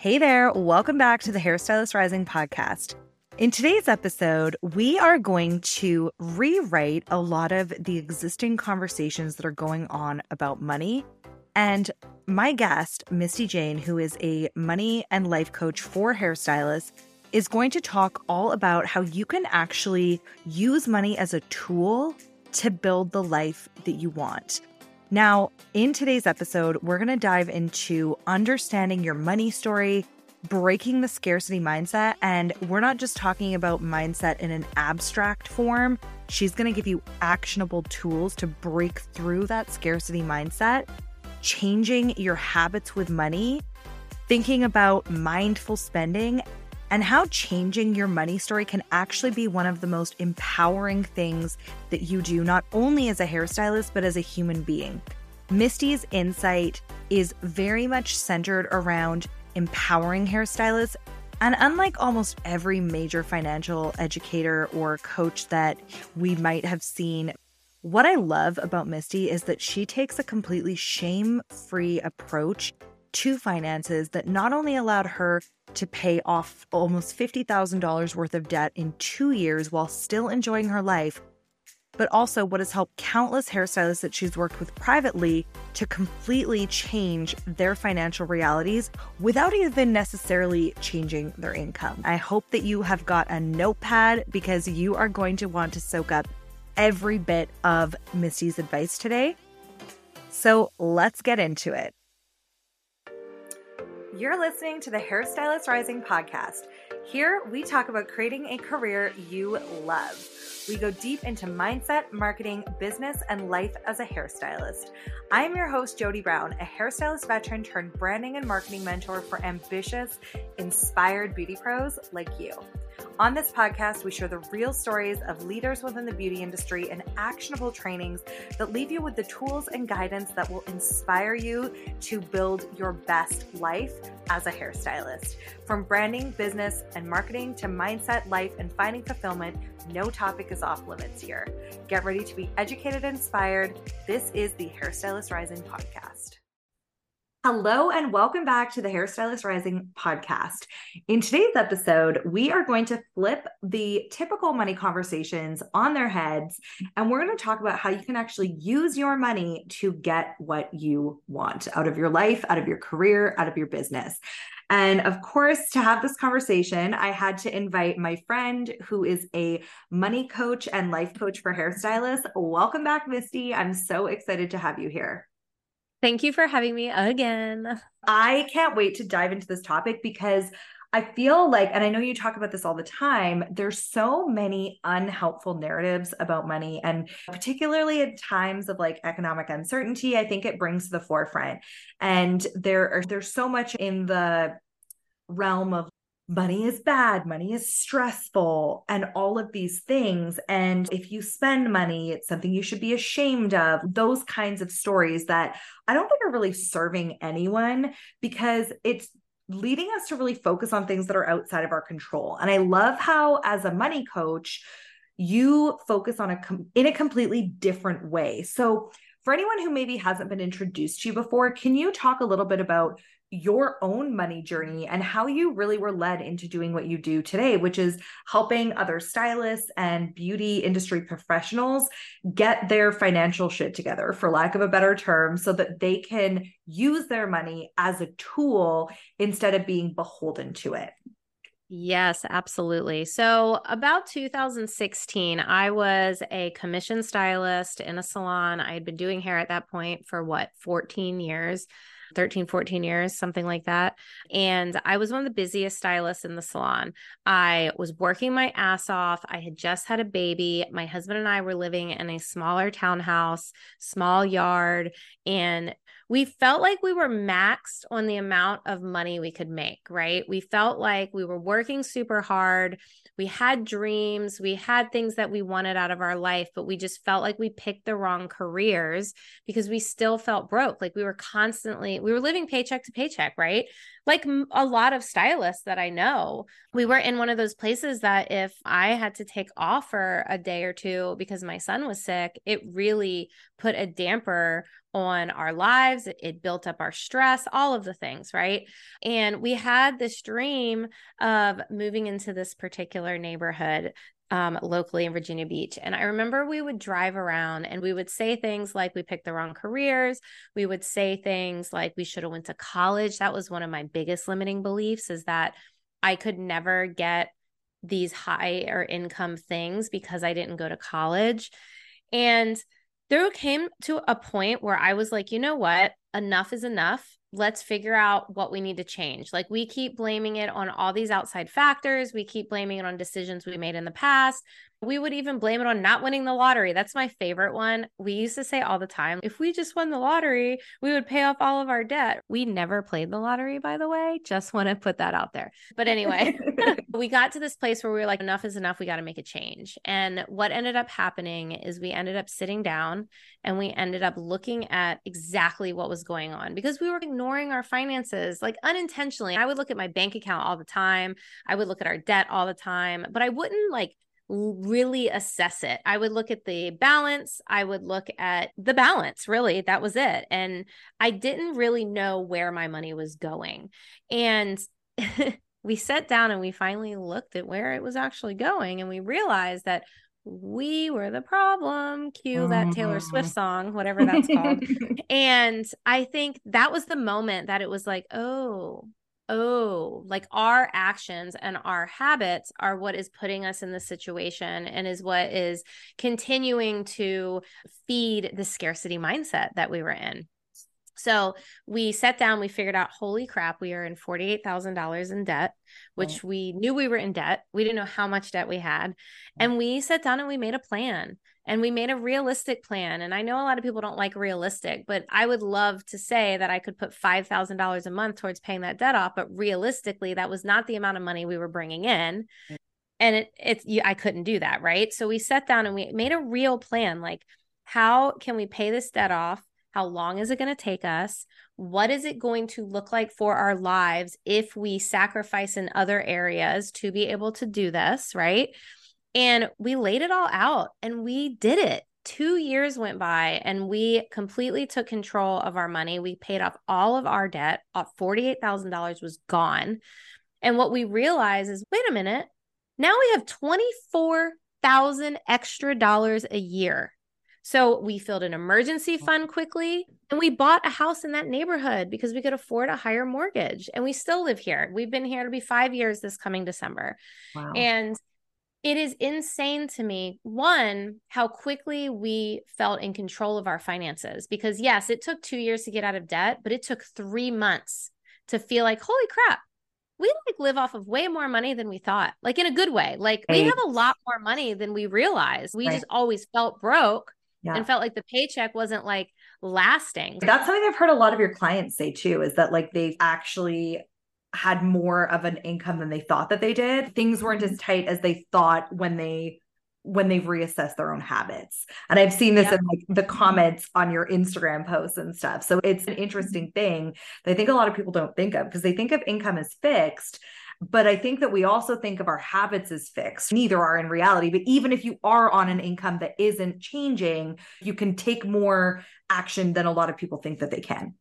Hey there, welcome back to the Hairstylist Rising podcast. In today's episode, we are going to rewrite a lot of the existing conversations that are going on about money. And my guest, Misty Jane, who is a money and life coach for hairstylists, is going to talk all about how you can actually use money as a tool to build the life that you want. Now, in today's episode, we're going to dive into understanding your money story, breaking the scarcity mindset. And we're not just talking about mindset in an abstract form. She's going to give you actionable tools to break through that scarcity mindset, changing your habits with money, thinking about mindful spending, and how changing your money story can actually be one of the most empowering things that you do, not only as a hairstylist, but as a human being. Misty's insight is very much centered around empowering hairstylists. And unlike almost every major financial educator or coach that we might have seen, what I love about Misty is that she takes a completely shame free approach to finances that not only allowed her to pay off almost $50,000 worth of debt in two years while still enjoying her life, but also what has helped countless hairstylists that she's worked with privately to completely change their financial realities without even necessarily changing their income. I hope that you have got a notepad because you are going to want to soak up every bit of Misty's advice today. So let's get into it. You're listening to the Hairstylist Rising podcast. Here we talk about creating a career you love. We go deep into mindset, marketing, business, and life as a hairstylist. I am your host, Jodie Brown, a hairstylist veteran turned branding and marketing mentor for ambitious, inspired beauty pros like you. On this podcast, we share the real stories of leaders within the beauty industry and actionable trainings that leave you with the tools and guidance that will inspire you to build your best life as a hairstylist. From branding, business, and marketing to mindset, life, and finding fulfillment, no topic is off limits here. Get ready to be educated and inspired. This is the Hairstylist Rising podcast. Hello, and welcome back to the Hairstylist Rising podcast. In today's episode, we are going to flip the typical money conversations on their heads, and we're going to talk about how you can actually use your money to get what you want out of your life, out of your career, out of your business. And of course, to have this conversation, I had to invite my friend who is a money coach and life coach for hairstylists. Welcome back, Misty. I'm so excited to have you here. Thank you for having me again. I can't wait to dive into this topic because I feel like, and I know you talk about this all the time, there's so many unhelpful narratives about money. And particularly at times of like economic uncertainty, I think it brings to the forefront. And there are there's so much in the realm of money is bad, money is stressful, and all of these things. And if you spend money, it's something you should be ashamed of. Those kinds of stories that I don't think are really serving anyone because it's leading us to really focus on things that are outside of our control. And I love how, as a money coach, you focus on a com- in a completely different way. So, for anyone who maybe hasn't been introduced to you before, can you talk a little bit about your own money journey and how you really were led into doing what you do today, which is helping other stylists and beauty industry professionals get their financial shit together, for lack of a better term, so that they can use their money as a tool instead of being beholden to it. Yes, absolutely. So, about 2016, I was a commission stylist in a salon. I had been doing hair at that point for what, 14 years. 13, 14 years, something like that. And I was one of the busiest stylists in the salon. I was working my ass off. I had just had a baby. My husband and I were living in a smaller townhouse, small yard, and we felt like we were maxed on the amount of money we could make, right? We felt like we were working super hard. We had dreams, we had things that we wanted out of our life, but we just felt like we picked the wrong careers because we still felt broke. Like we were constantly, we were living paycheck to paycheck, right? Like a lot of stylists that I know, we were in one of those places that if I had to take off for a day or two because my son was sick, it really put a damper on our lives. It built up our stress, all of the things, right? And we had this dream of moving into this particular neighborhood um, locally in Virginia Beach. And I remember we would drive around and we would say things like we picked the wrong careers. We would say things like we should have went to college. That was one of my biggest limiting beliefs is that I could never get these higher income things because I didn't go to college. And there came to a point where I was like, you know what? Enough is enough let's figure out what we need to change. Like we keep blaming it on all these outside factors. We keep blaming it on decisions we made in the past. We would even blame it on not winning the lottery. That's my favorite one. We used to say all the time if we just won the lottery, we would pay off all of our debt. We never played the lottery, by the way. Just want to put that out there. But anyway, we got to this place where we were like, enough is enough. We got to make a change. And what ended up happening is we ended up sitting down and we ended up looking at exactly what was going on because we were ignoring our finances like unintentionally. I would look at my bank account all the time, I would look at our debt all the time, but I wouldn't like really assess it. I would look at the balance, I would look at the balance, really. That was it. And I didn't really know where my money was going. And we sat down and we finally looked at where it was actually going and we realized that we were the problem cue that taylor swift mm-hmm. song whatever that's called and i think that was the moment that it was like oh oh, like our actions and our habits are what is putting us in this situation and is what is continuing to feed the scarcity mindset that we were in. So we sat down, we figured out, holy crap, we are in $48,000 in debt, which right. we knew we were in debt. We didn't know how much debt we had. And we sat down and we made a plan and we made a realistic plan. And I know a lot of people don't like realistic, but I would love to say that I could put $5,000 a month towards paying that debt off. But realistically, that was not the amount of money we were bringing in. And it, it's, I couldn't do that. Right. So we sat down and we made a real plan like, how can we pay this debt off? How long is it going to take us? What is it going to look like for our lives if we sacrifice in other areas to be able to do this? Right. And we laid it all out and we did it. Two years went by and we completely took control of our money. We paid off all of our debt. $48,000 was gone. And what we realized is wait a minute, now we have 24,000 extra dollars a year so we filled an emergency oh. fund quickly and we bought a house in that neighborhood because we could afford a higher mortgage. And we still live here. We've been here to be five years this coming December. Wow. And it is insane to me, one, how quickly we felt in control of our finances. Because yes, it took two years to get out of debt, but it took three months to feel like, holy crap, we like live off of way more money than we thought, like in a good way. Like right. we have a lot more money than we realized. We right. just always felt broke yeah. and felt like the paycheck wasn't like lasting. That's something I've heard a lot of your clients say too is that like they've actually had more of an income than they thought that they did. Things weren't as mm-hmm. tight as they thought when they when they've reassessed their own habits. And I've seen this in like the comments on your Instagram posts and stuff. So it's an mm-hmm. interesting thing that I think a lot of people don't think of because they think of income as fixed but I think that we also think of our habits as fixed. Neither are in reality. But even if you are on an income that isn't changing, you can take more action than a lot of people think that they can.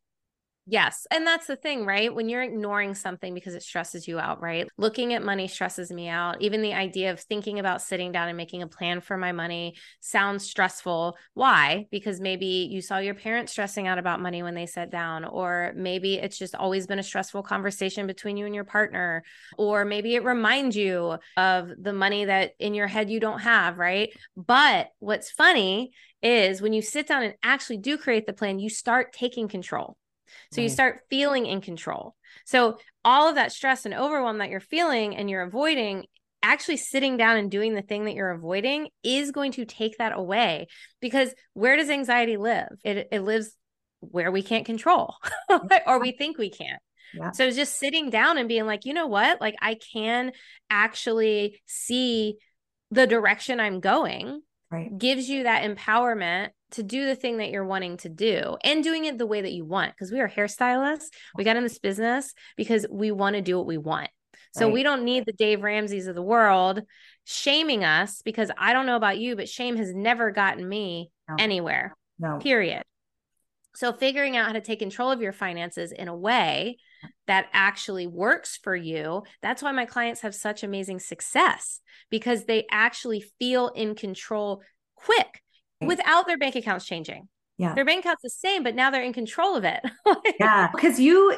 Yes. And that's the thing, right? When you're ignoring something because it stresses you out, right? Looking at money stresses me out. Even the idea of thinking about sitting down and making a plan for my money sounds stressful. Why? Because maybe you saw your parents stressing out about money when they sat down, or maybe it's just always been a stressful conversation between you and your partner, or maybe it reminds you of the money that in your head you don't have, right? But what's funny is when you sit down and actually do create the plan, you start taking control so you start feeling in control. So all of that stress and overwhelm that you're feeling and you're avoiding actually sitting down and doing the thing that you're avoiding is going to take that away because where does anxiety live it, it lives where we can't control or we think we can't yeah. so just sitting down and being like you know what like i can actually see the direction i'm going right. gives you that empowerment to do the thing that you're wanting to do and doing it the way that you want. Because we are hairstylists. We got in this business because we want to do what we want. So right. we don't need the Dave Ramsey's of the world shaming us because I don't know about you, but shame has never gotten me no. anywhere. No. Period. So figuring out how to take control of your finances in a way that actually works for you. That's why my clients have such amazing success because they actually feel in control quick without their bank accounts changing. Yeah. Their bank account's the same, but now they're in control of it. yeah. Because you,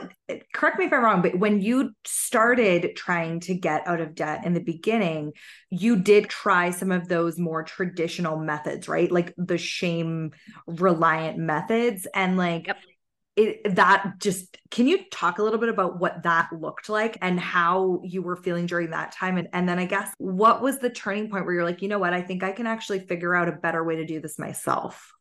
correct me if I'm wrong, but when you started trying to get out of debt in the beginning, you did try some of those more traditional methods, right? Like the shame reliant methods. And like, yep. It, that just can you talk a little bit about what that looked like and how you were feeling during that time and, and then i guess what was the turning point where you're like you know what i think i can actually figure out a better way to do this myself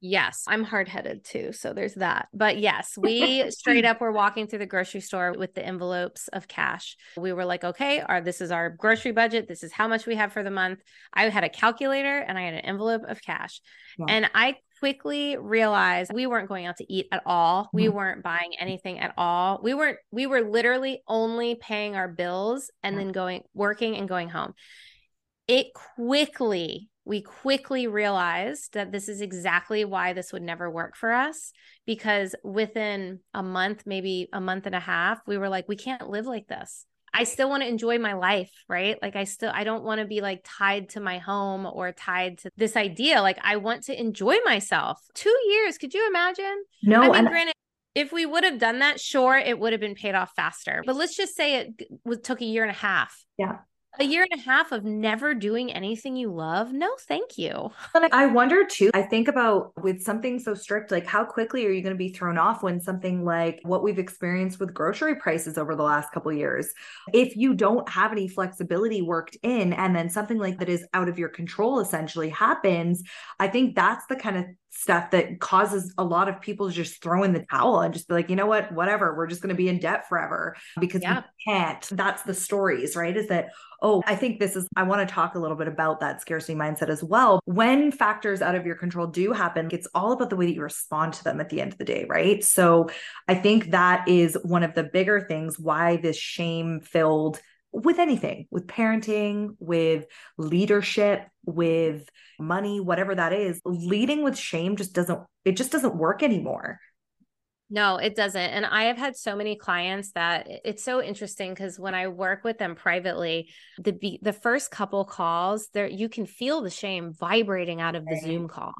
Yes, I'm hard headed too. So there's that. But yes, we straight up were walking through the grocery store with the envelopes of cash. We were like, okay, our this is our grocery budget. This is how much we have for the month. I had a calculator and I had an envelope of cash. And I quickly realized we weren't going out to eat at all. Mm-hmm. We weren't buying anything at all. We weren't, we were literally only paying our bills and then going working and going home. It quickly we quickly realized that this is exactly why this would never work for us because within a month, maybe a month and a half, we were like, we can't live like this. I still want to enjoy my life, right? Like I still I don't want to be like tied to my home or tied to this idea. Like I want to enjoy myself. 2 years, could you imagine? No, I mean granted if we would have done that, sure, it would have been paid off faster. But let's just say it took a year and a half. Yeah a year and a half of never doing anything you love? No thank you. I wonder too i think about with something so strict like how quickly are you going to be thrown off when something like what we've experienced with grocery prices over the last couple years? If you don't have any flexibility worked in and then something like that is out of your control essentially happens i think that's the kind of stuff that causes a lot of people to just throw in the towel and just be like, you know what, whatever, we're just going to be in debt forever because yeah. we can't. That's the stories, right? Is that, oh, I think this is, I want to talk a little bit about that scarcity mindset as well. When factors out of your control do happen, it's all about the way that you respond to them at the end of the day, right? So I think that is one of the bigger things why this shame filled with anything, with parenting, with leadership, with money, whatever that is, leading with shame just doesn't, it just doesn't work anymore. No, it doesn't. And I have had so many clients that it's so interesting because when I work with them privately, the the first couple calls, there you can feel the shame vibrating out of the Zoom call.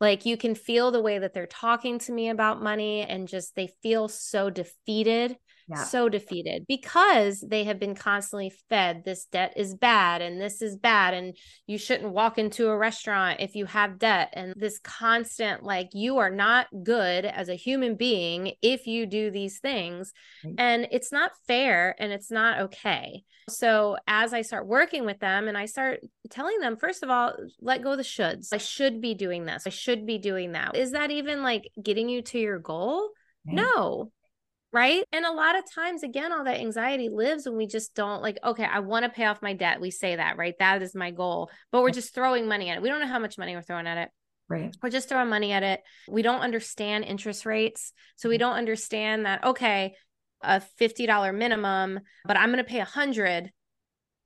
Like you can feel the way that they're talking to me about money and just they feel so defeated yeah. so defeated because they have been constantly fed this debt is bad and this is bad and you shouldn't walk into a restaurant if you have debt. And this constant like you are not good as a human being if you do these things. Right. and it's not fair and it's not okay. So as i start working with them and i start telling them first of all let go of the shoulds. I should be doing this. I should be doing that. Is that even like getting you to your goal? Right. no right? And a lot of times, again, all that anxiety lives when we just don't like, okay, I want to pay off my debt. We say that, right? That is my goal, but we're just throwing money at it. We don't know how much money we're throwing at it. Right. We're just throwing money at it. We don't understand interest rates. So we mm-hmm. don't understand that, okay, a $50 minimum, but I'm going to pay a hundred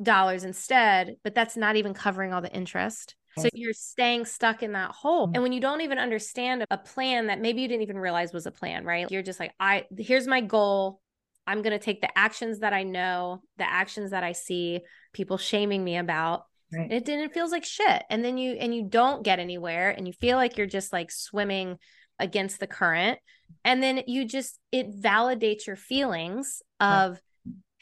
dollars instead, but that's not even covering all the interest. So you're staying stuck in that hole. Mm-hmm. And when you don't even understand a plan that maybe you didn't even realize was a plan, right? You're just like, I here's my goal. I'm going to take the actions that I know, the actions that I see people shaming me about. Right. It didn't feels like shit. And then you and you don't get anywhere and you feel like you're just like swimming against the current. And then you just it validates your feelings of right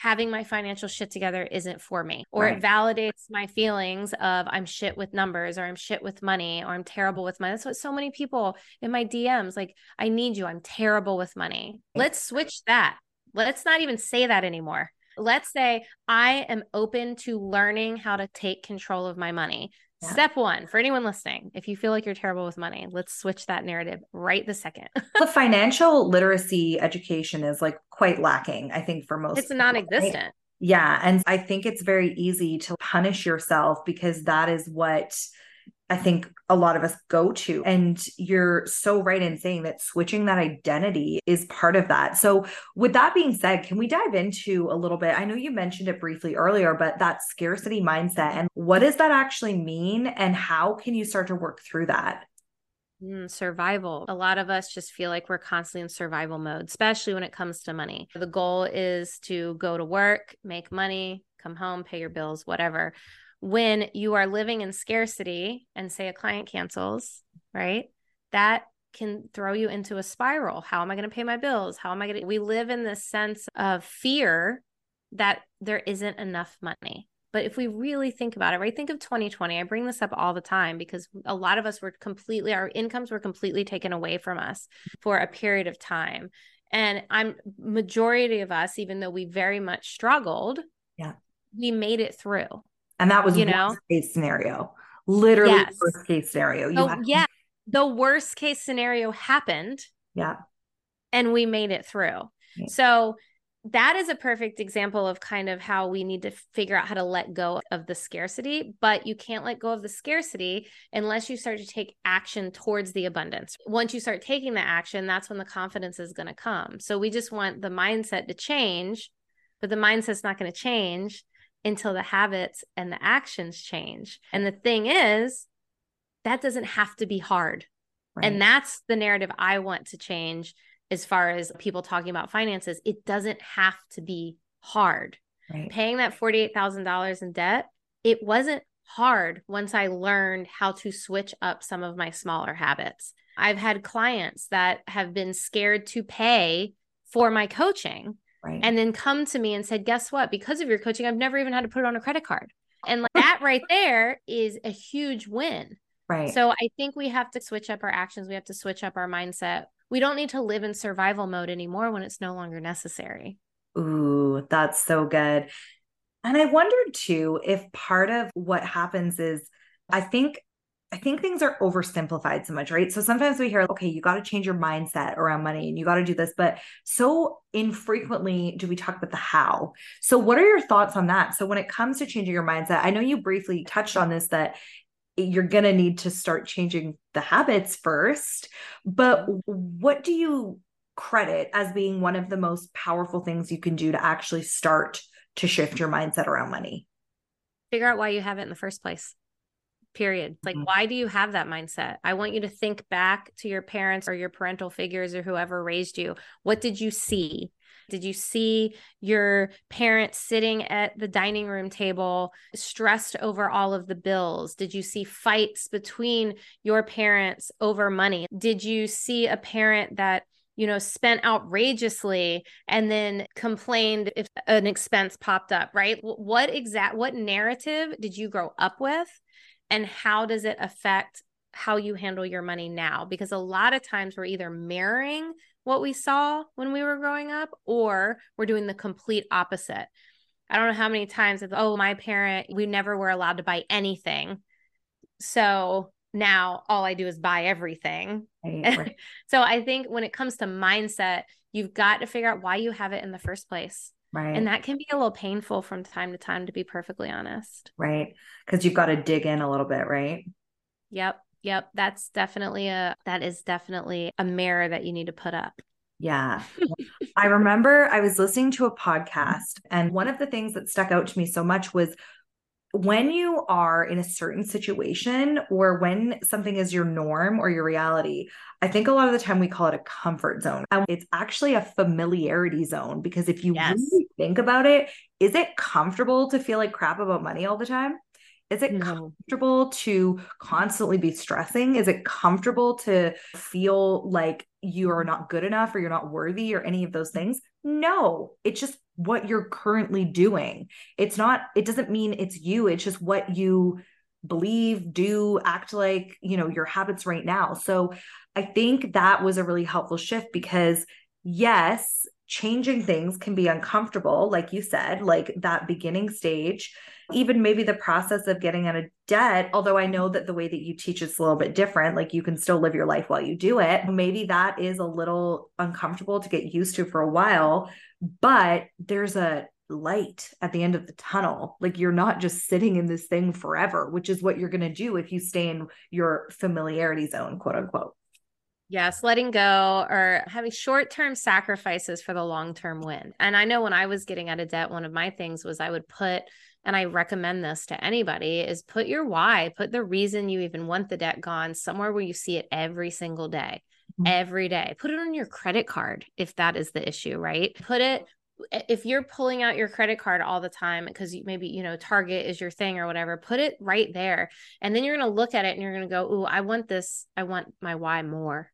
having my financial shit together isn't for me or right. it validates my feelings of i'm shit with numbers or i'm shit with money or i'm terrible with money. That's what so many people in my dms like i need you. I'm terrible with money. Let's switch that. Let's not even say that anymore. Let's say i am open to learning how to take control of my money yeah. Step one for anyone listening, if you feel like you're terrible with money, let's switch that narrative right the second. the financial literacy education is like quite lacking, I think, for most. It's non existent. Yeah. And I think it's very easy to punish yourself because that is what I think a lot of us go to. And you're so right in saying that switching that identity is part of that. So, with that being said, can we dive into a little bit? I know you mentioned it briefly earlier, but that scarcity mindset and what does that actually mean? And how can you start to work through that? Mm, survival. A lot of us just feel like we're constantly in survival mode, especially when it comes to money. The goal is to go to work, make money, come home, pay your bills, whatever when you are living in scarcity and say a client cancels, right? That can throw you into a spiral. How am I going to pay my bills? How am I going to? We live in this sense of fear that there isn't enough money. But if we really think about it, right? Think of 2020. I bring this up all the time because a lot of us were completely, our incomes were completely taken away from us for a period of time. And I'm majority of us, even though we very much struggled, yeah, we made it through. And that was you know case scenario. Literally yes. worst case scenario. You oh, yeah. The worst case scenario happened. Yeah. And we made it through. Yeah. So that is a perfect example of kind of how we need to figure out how to let go of the scarcity, but you can't let go of the scarcity unless you start to take action towards the abundance. Once you start taking the action, that's when the confidence is going to come. So we just want the mindset to change, but the mindset's not going to change until the habits and the actions change. And the thing is, that doesn't have to be hard. Right. And that's the narrative I want to change as far as people talking about finances. It doesn't have to be hard. Right. Paying that $48,000 in debt, it wasn't hard once I learned how to switch up some of my smaller habits. I've had clients that have been scared to pay for my coaching Right. And then come to me and said, guess what? Because of your coaching, I've never even had to put it on a credit card. And like that right there is a huge win. Right. So I think we have to switch up our actions. We have to switch up our mindset. We don't need to live in survival mode anymore when it's no longer necessary. Ooh, that's so good. And I wondered too if part of what happens is I think I think things are oversimplified so much, right? So sometimes we hear, okay, you got to change your mindset around money and you got to do this, but so infrequently do we talk about the how. So, what are your thoughts on that? So, when it comes to changing your mindset, I know you briefly touched on this that you're going to need to start changing the habits first, but what do you credit as being one of the most powerful things you can do to actually start to shift your mindset around money? Figure out why you have it in the first place period. Like, mm-hmm. why do you have that mindset? I want you to think back to your parents or your parental figures or whoever raised you. What did you see? Did you see your parents sitting at the dining room table stressed over all of the bills? Did you see fights between your parents over money? Did you see a parent that you know, spent outrageously and then complained if an expense popped up, right? What exact what narrative did you grow up with? And how does it affect how you handle your money now? Because a lot of times we're either mirroring what we saw when we were growing up or we're doing the complete opposite. I don't know how many times it's oh my parent we never were allowed to buy anything. So now all i do is buy everything. Right, right. so i think when it comes to mindset you've got to figure out why you have it in the first place Right. And that can be a little painful from time to time, to be perfectly honest. Right. Because you've got to dig in a little bit, right? Yep. Yep. That's definitely a, that is definitely a mirror that you need to put up. Yeah. I remember I was listening to a podcast, and one of the things that stuck out to me so much was when you are in a certain situation or when something is your norm or your reality, I think a lot of the time we call it a comfort zone. And it's actually a familiarity zone because if you yes. really think about it, is it comfortable to feel like crap about money all the time? Is it no. comfortable to constantly be stressing? Is it comfortable to feel like you are not good enough or you're not worthy or any of those things? No, it's just what you're currently doing. It's not, it doesn't mean it's you, it's just what you believe, do, act like, you know, your habits right now. So I think that was a really helpful shift because, yes, changing things can be uncomfortable, like you said, like that beginning stage, even maybe the process of getting out of debt. Although I know that the way that you teach is a little bit different, like you can still live your life while you do it. Maybe that is a little uncomfortable to get used to for a while, but there's a light at the end of the tunnel. Like you're not just sitting in this thing forever, which is what you're going to do if you stay in your familiarity zone, quote unquote. Yes, letting go or having short term sacrifices for the long term win. And I know when I was getting out of debt, one of my things was I would put, and I recommend this to anybody, is put your why, put the reason you even want the debt gone somewhere where you see it every single day. Mm-hmm. Every day. Put it on your credit card if that is the issue, right? Put it if you're pulling out your credit card all the time because maybe you know target is your thing or whatever put it right there and then you're going to look at it and you're going to go oh i want this i want my why more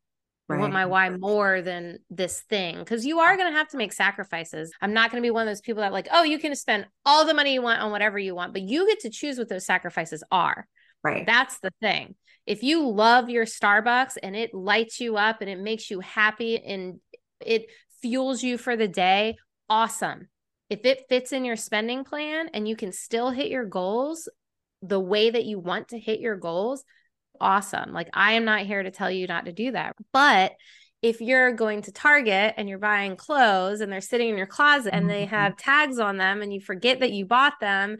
Right. I want my why more than this thing because you are going to have to make sacrifices. I'm not going to be one of those people that like, oh, you can spend all the money you want on whatever you want, but you get to choose what those sacrifices are. Right. That's the thing. If you love your Starbucks and it lights you up and it makes you happy and it fuels you for the day, awesome. If it fits in your spending plan and you can still hit your goals the way that you want to hit your goals, awesome. Like I am not here to tell you not to do that. But if you're going to Target and you're buying clothes and they're sitting in your closet and they mm-hmm. have tags on them and you forget that you bought them,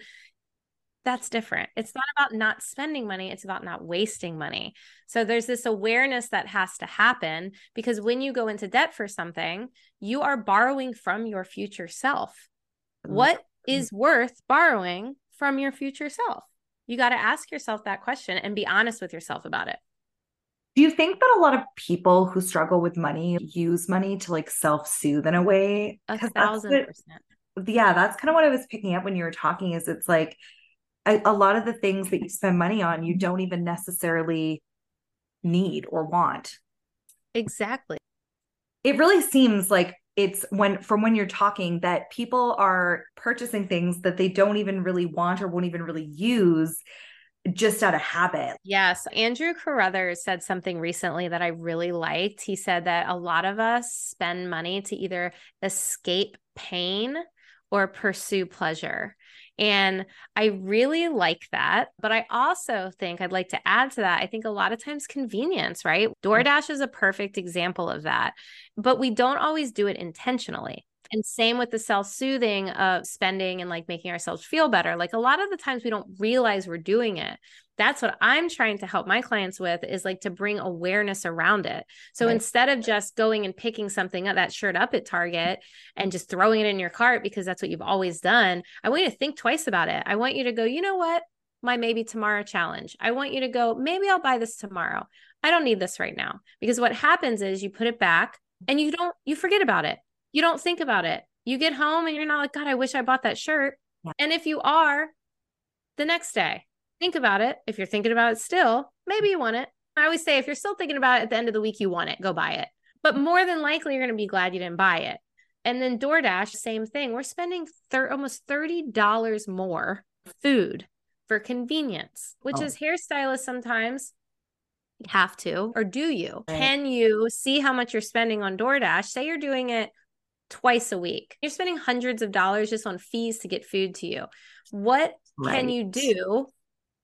that's different. It's not about not spending money, it's about not wasting money. So there's this awareness that has to happen because when you go into debt for something, you are borrowing from your future self. What is worth borrowing from your future self? You got to ask yourself that question and be honest with yourself about it. Do you think that a lot of people who struggle with money use money to like self soothe in a way? A thousand what, percent. Yeah, that's kind of what I was picking up when you were talking. Is it's like a, a lot of the things that you spend money on, you don't even necessarily need or want. Exactly. It really seems like it's when from when you're talking that people are purchasing things that they don't even really want or won't even really use just out of habit. Yes. Andrew Carruthers said something recently that I really liked. He said that a lot of us spend money to either escape pain or pursue pleasure. And I really like that. But I also think I'd like to add to that. I think a lot of times convenience, right? DoorDash is a perfect example of that, but we don't always do it intentionally. And same with the self soothing of spending and like making ourselves feel better. Like a lot of the times we don't realize we're doing it. That's what I'm trying to help my clients with is like to bring awareness around it. So right. instead of just going and picking something up, that shirt up at Target and just throwing it in your cart because that's what you've always done, I want you to think twice about it. I want you to go, you know what? My maybe tomorrow challenge. I want you to go, maybe I'll buy this tomorrow. I don't need this right now. Because what happens is you put it back and you don't, you forget about it you don't think about it. You get home and you're not like, God, I wish I bought that shirt. Yeah. And if you are, the next day, think about it. If you're thinking about it still, maybe you want it. I always say, if you're still thinking about it at the end of the week, you want it, go buy it. But more than likely, you're going to be glad you didn't buy it. And then DoorDash, same thing. We're spending thir- almost $30 more food for convenience, which oh. is hairstylists sometimes have to, or do you? Right. Can you see how much you're spending on DoorDash? Say you're doing it twice a week. You're spending hundreds of dollars just on fees to get food to you. What right. can you do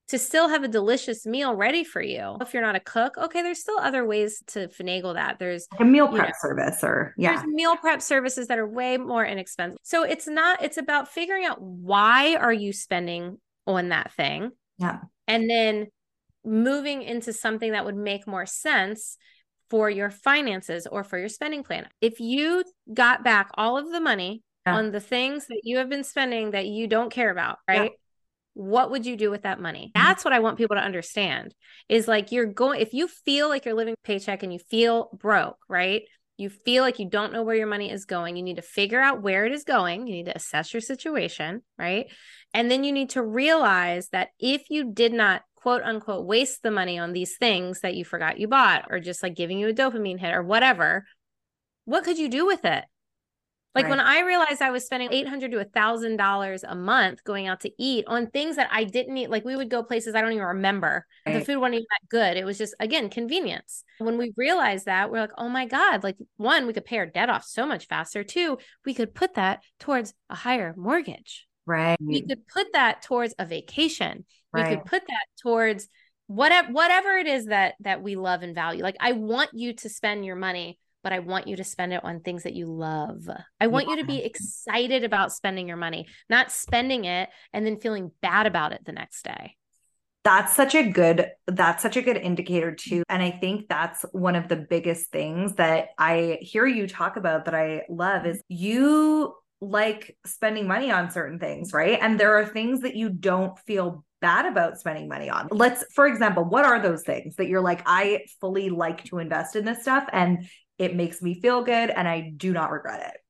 to still have a delicious meal ready for you? If you're not a cook, okay, there's still other ways to finagle that. There's a meal prep know, service or yeah. There's meal prep services that are way more inexpensive. So it's not it's about figuring out why are you spending on that thing? Yeah. And then moving into something that would make more sense for your finances or for your spending plan. If you got back all of the money yeah. on the things that you have been spending that you don't care about, right? Yeah. What would you do with that money? Mm-hmm. That's what I want people to understand is like you're going, if you feel like you're living paycheck and you feel broke, right? You feel like you don't know where your money is going. You need to figure out where it is going. You need to assess your situation, right? And then you need to realize that if you did not quote unquote waste the money on these things that you forgot you bought or just like giving you a dopamine hit or whatever, what could you do with it? Like right. when I realized I was spending eight hundred to a thousand dollars a month going out to eat on things that I didn't eat, like we would go places I don't even remember. Right. The food wasn't even that good. It was just again convenience. When we realized that, we're like, oh my god! Like one, we could pay our debt off so much faster. Two, we could put that towards a higher mortgage. Right. We could put that towards a vacation. Right. We could put that towards whatever whatever it is that that we love and value. Like I want you to spend your money but I want you to spend it on things that you love. I want yeah. you to be excited about spending your money, not spending it and then feeling bad about it the next day that's such a good that's such a good indicator too and i think that's one of the biggest things that i hear you talk about that i love mm-hmm. is you like spending money on certain things right? And there are things that you don't feel bad about spending money on. Let's for example what are those things that you're like i fully like to invest in this stuff and it makes me feel good and i do not regret it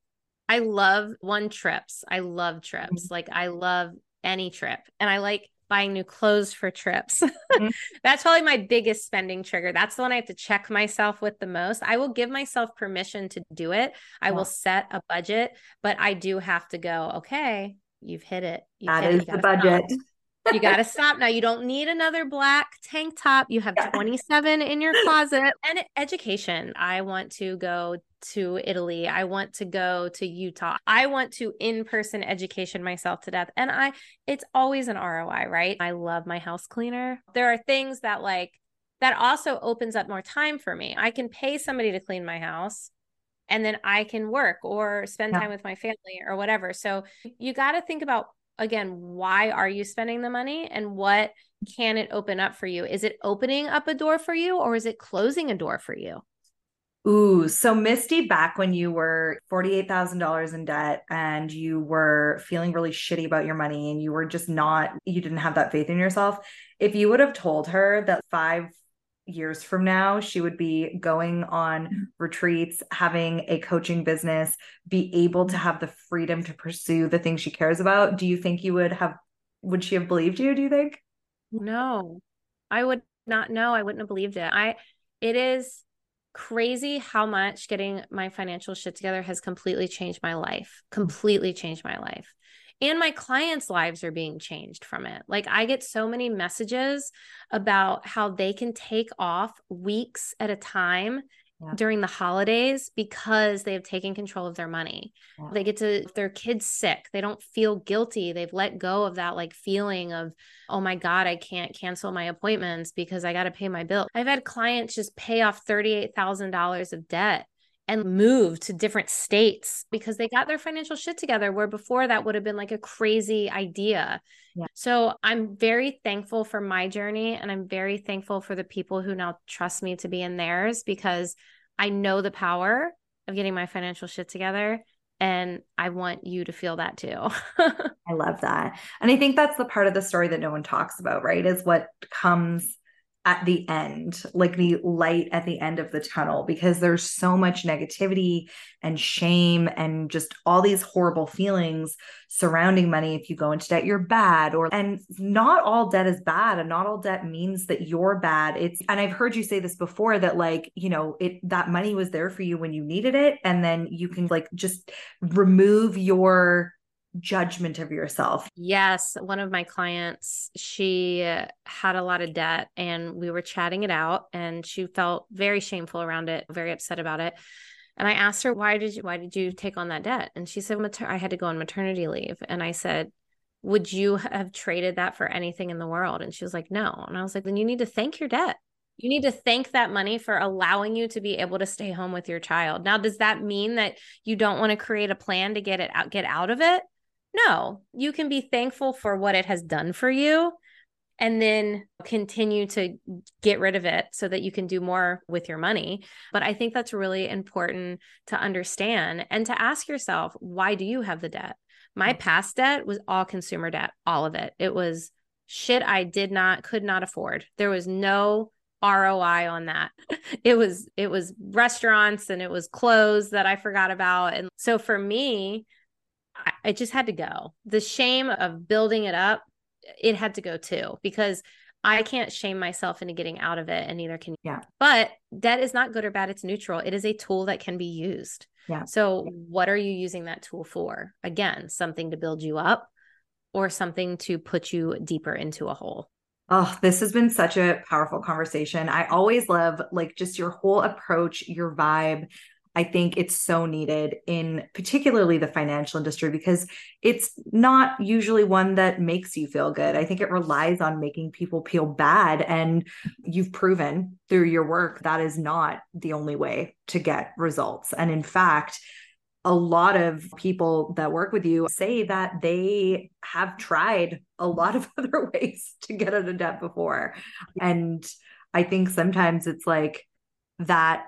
i love one trips. I love trips. Mm-hmm. like i love any trip. And i like buying new clothes for trips. Mm-hmm. That's probably my biggest spending trigger. That's the one I have to check myself with the most. I will give myself permission to do it. I will set a budget, but I do have to go, okay, you've hit it. You've that hit is the budget. You got to stop now. You don't need another black tank top. You have 27 in your closet. And education. I want to go to Italy. I want to go to Utah. I want to in-person education myself to death. And I it's always an ROI, right? I love my house cleaner. There are things that like that also opens up more time for me. I can pay somebody to clean my house and then I can work or spend yeah. time with my family or whatever. So you got to think about again, why are you spending the money and what can it open up for you? Is it opening up a door for you or is it closing a door for you? Ooh, so Misty, back when you were $48,000 in debt and you were feeling really shitty about your money and you were just not, you didn't have that faith in yourself. If you would have told her that five years from now she would be going on mm-hmm. retreats having a coaching business be able to mm-hmm. have the freedom to pursue the things she cares about. Do you think you would have would she have believed you do you think? No. I would not know i wouldn't have believed it. I it is crazy how much getting my financial shit together has completely changed my life, completely changed my life. And my clients' lives are being changed from it. Like, I get so many messages about how they can take off weeks at a time yeah. during the holidays because they have taken control of their money. Yeah. They get to their kids sick. They don't feel guilty. They've let go of that like feeling of, oh my God, I can't cancel my appointments because I got to pay my bill. I've had clients just pay off $38,000 of debt and move to different states because they got their financial shit together where before that would have been like a crazy idea. Yeah. So I'm very thankful for my journey and I'm very thankful for the people who now trust me to be in theirs because I know the power of getting my financial shit together and I want you to feel that too. I love that. And I think that's the part of the story that no one talks about, right? Is what comes at the end, like the light at the end of the tunnel, because there's so much negativity and shame and just all these horrible feelings surrounding money. If you go into debt, you're bad, or and not all debt is bad, and not all debt means that you're bad. It's and I've heard you say this before that like you know it that money was there for you when you needed it, and then you can like just remove your judgment of yourself. Yes. One of my clients, she had a lot of debt and we were chatting it out and she felt very shameful around it, very upset about it. And I asked her, why did you, why did you take on that debt? And she said, I had to go on maternity leave. And I said, would you have traded that for anything in the world? And she was like, no. And I was like, then you need to thank your debt. You need to thank that money for allowing you to be able to stay home with your child. Now, does that mean that you don't want to create a plan to get it out, get out of it? No, you can be thankful for what it has done for you and then continue to get rid of it so that you can do more with your money. But I think that's really important to understand and to ask yourself, why do you have the debt? My mm. past debt was all consumer debt, all of it. It was shit I did not, could not afford. There was no ROI on that. It was it was restaurants and it was clothes that I forgot about. And so for me, I, just had to go. The shame of building it up, it had to go too, because I can't shame myself into getting out of it, and neither can you. Yeah. But debt is not good or bad, it's neutral. It is a tool that can be used. Yeah. So, what are you using that tool for? Again, something to build you up or something to put you deeper into a hole. Oh, this has been such a powerful conversation. I always love like just your whole approach, your vibe. I think it's so needed in particularly the financial industry because it's not usually one that makes you feel good. I think it relies on making people feel bad. And you've proven through your work that is not the only way to get results. And in fact, a lot of people that work with you say that they have tried a lot of other ways to get out of debt before. And I think sometimes it's like that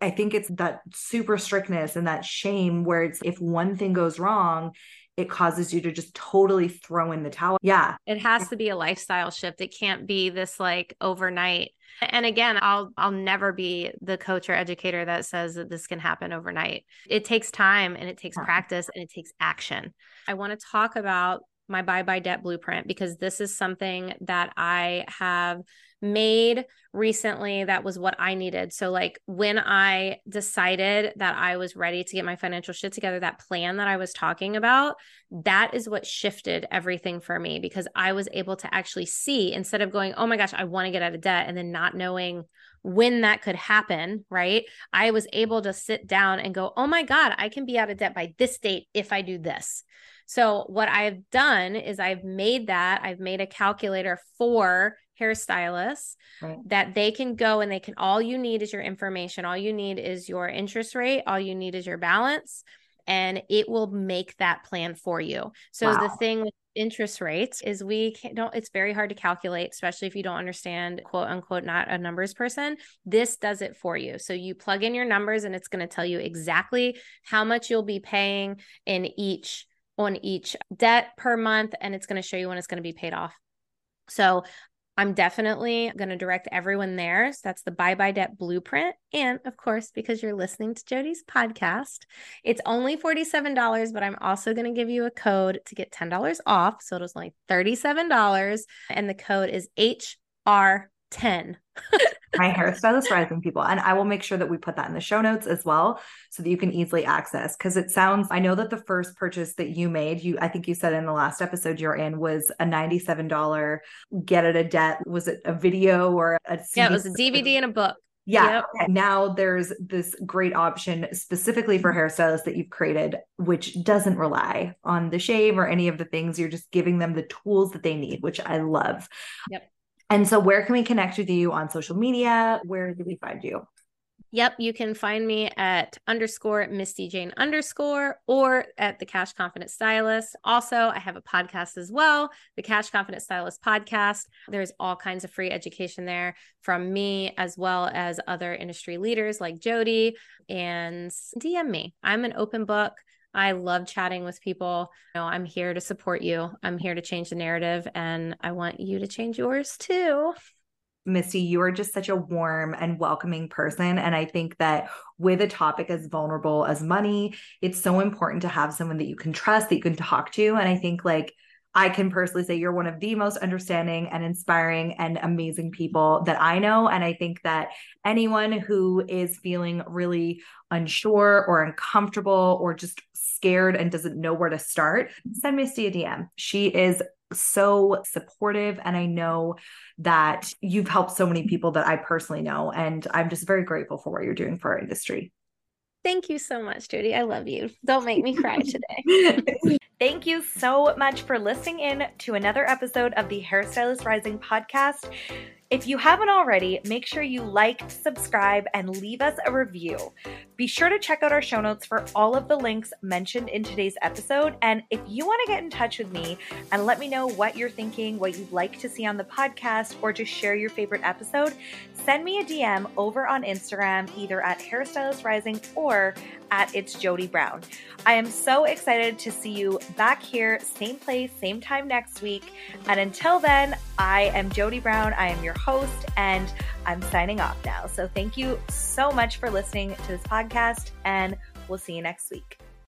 I think it's that super strictness and that shame where it's if one thing goes wrong, it causes you to just totally throw in the towel. Yeah. It has to be a lifestyle shift. It can't be this like overnight. And again, I'll I'll never be the coach or educator that says that this can happen overnight. It takes time and it takes practice and it takes action. I want to talk about my bye bye debt blueprint because this is something that I have made recently that was what I needed. So, like when I decided that I was ready to get my financial shit together, that plan that I was talking about, that is what shifted everything for me because I was able to actually see instead of going, oh my gosh, I want to get out of debt and then not knowing when that could happen, right? I was able to sit down and go, oh my God, I can be out of debt by this date if I do this. So, what I've done is I've made that, I've made a calculator for hairstylists right. that they can go and they can all you need is your information. All you need is your interest rate. All you need is your balance and it will make that plan for you. So wow. the thing with interest rates is we don't it's very hard to calculate especially if you don't understand quote unquote not a numbers person. This does it for you. So you plug in your numbers and it's going to tell you exactly how much you'll be paying in each on each debt per month and it's going to show you when it's going to be paid off so I'm definitely going to direct everyone there. So that's the Bye Bye Debt Blueprint. And of course, because you're listening to Jodie's podcast, it's only $47, but I'm also going to give you a code to get $10 off. So it was only $37. And the code is HR10. my hairstylist rising people and i will make sure that we put that in the show notes as well so that you can easily access because it sounds i know that the first purchase that you made you i think you said in the last episode you're in was a $97 get it a debt was it a video or a CD? yeah it was a dvd and a book yeah. Yep. Now there's this great option specifically for hairstylists that you've created, which doesn't rely on the shave or any of the things. You're just giving them the tools that they need, which I love. Yep. And so, where can we connect with you on social media? Where do we find you? Yep, you can find me at underscore Misty Jane underscore or at the Cash Confident Stylist. Also, I have a podcast as well, the Cash Confident Stylist podcast. There's all kinds of free education there from me as well as other industry leaders like Jodie. And DM me. I'm an open book. I love chatting with people. You know, I'm here to support you. I'm here to change the narrative and I want you to change yours too. Misty, you are just such a warm and welcoming person. And I think that with a topic as vulnerable as money, it's so important to have someone that you can trust, that you can talk to. And I think, like, I can personally say you're one of the most understanding and inspiring and amazing people that I know. And I think that anyone who is feeling really unsure or uncomfortable or just scared and doesn't know where to start, send Misty a DM. She is so supportive. And I know that you've helped so many people that I personally know. And I'm just very grateful for what you're doing for our industry. Thank you so much, Judy. I love you. Don't make me cry today. Thank you so much for listening in to another episode of the Hairstylist Rising podcast. If you haven't already, make sure you like, subscribe, and leave us a review. Be sure to check out our show notes for all of the links mentioned in today's episode. And if you want to get in touch with me and let me know what you're thinking, what you'd like to see on the podcast, or just share your favorite episode, send me a DM over on Instagram, either at Hairstylist Rising or at It's Jodie Brown. I am so excited to see you back here, same place, same time next week. And until then, I am Jodie Brown. I am your host, and I'm signing off now. So thank you so much for listening to this podcast, and we'll see you next week.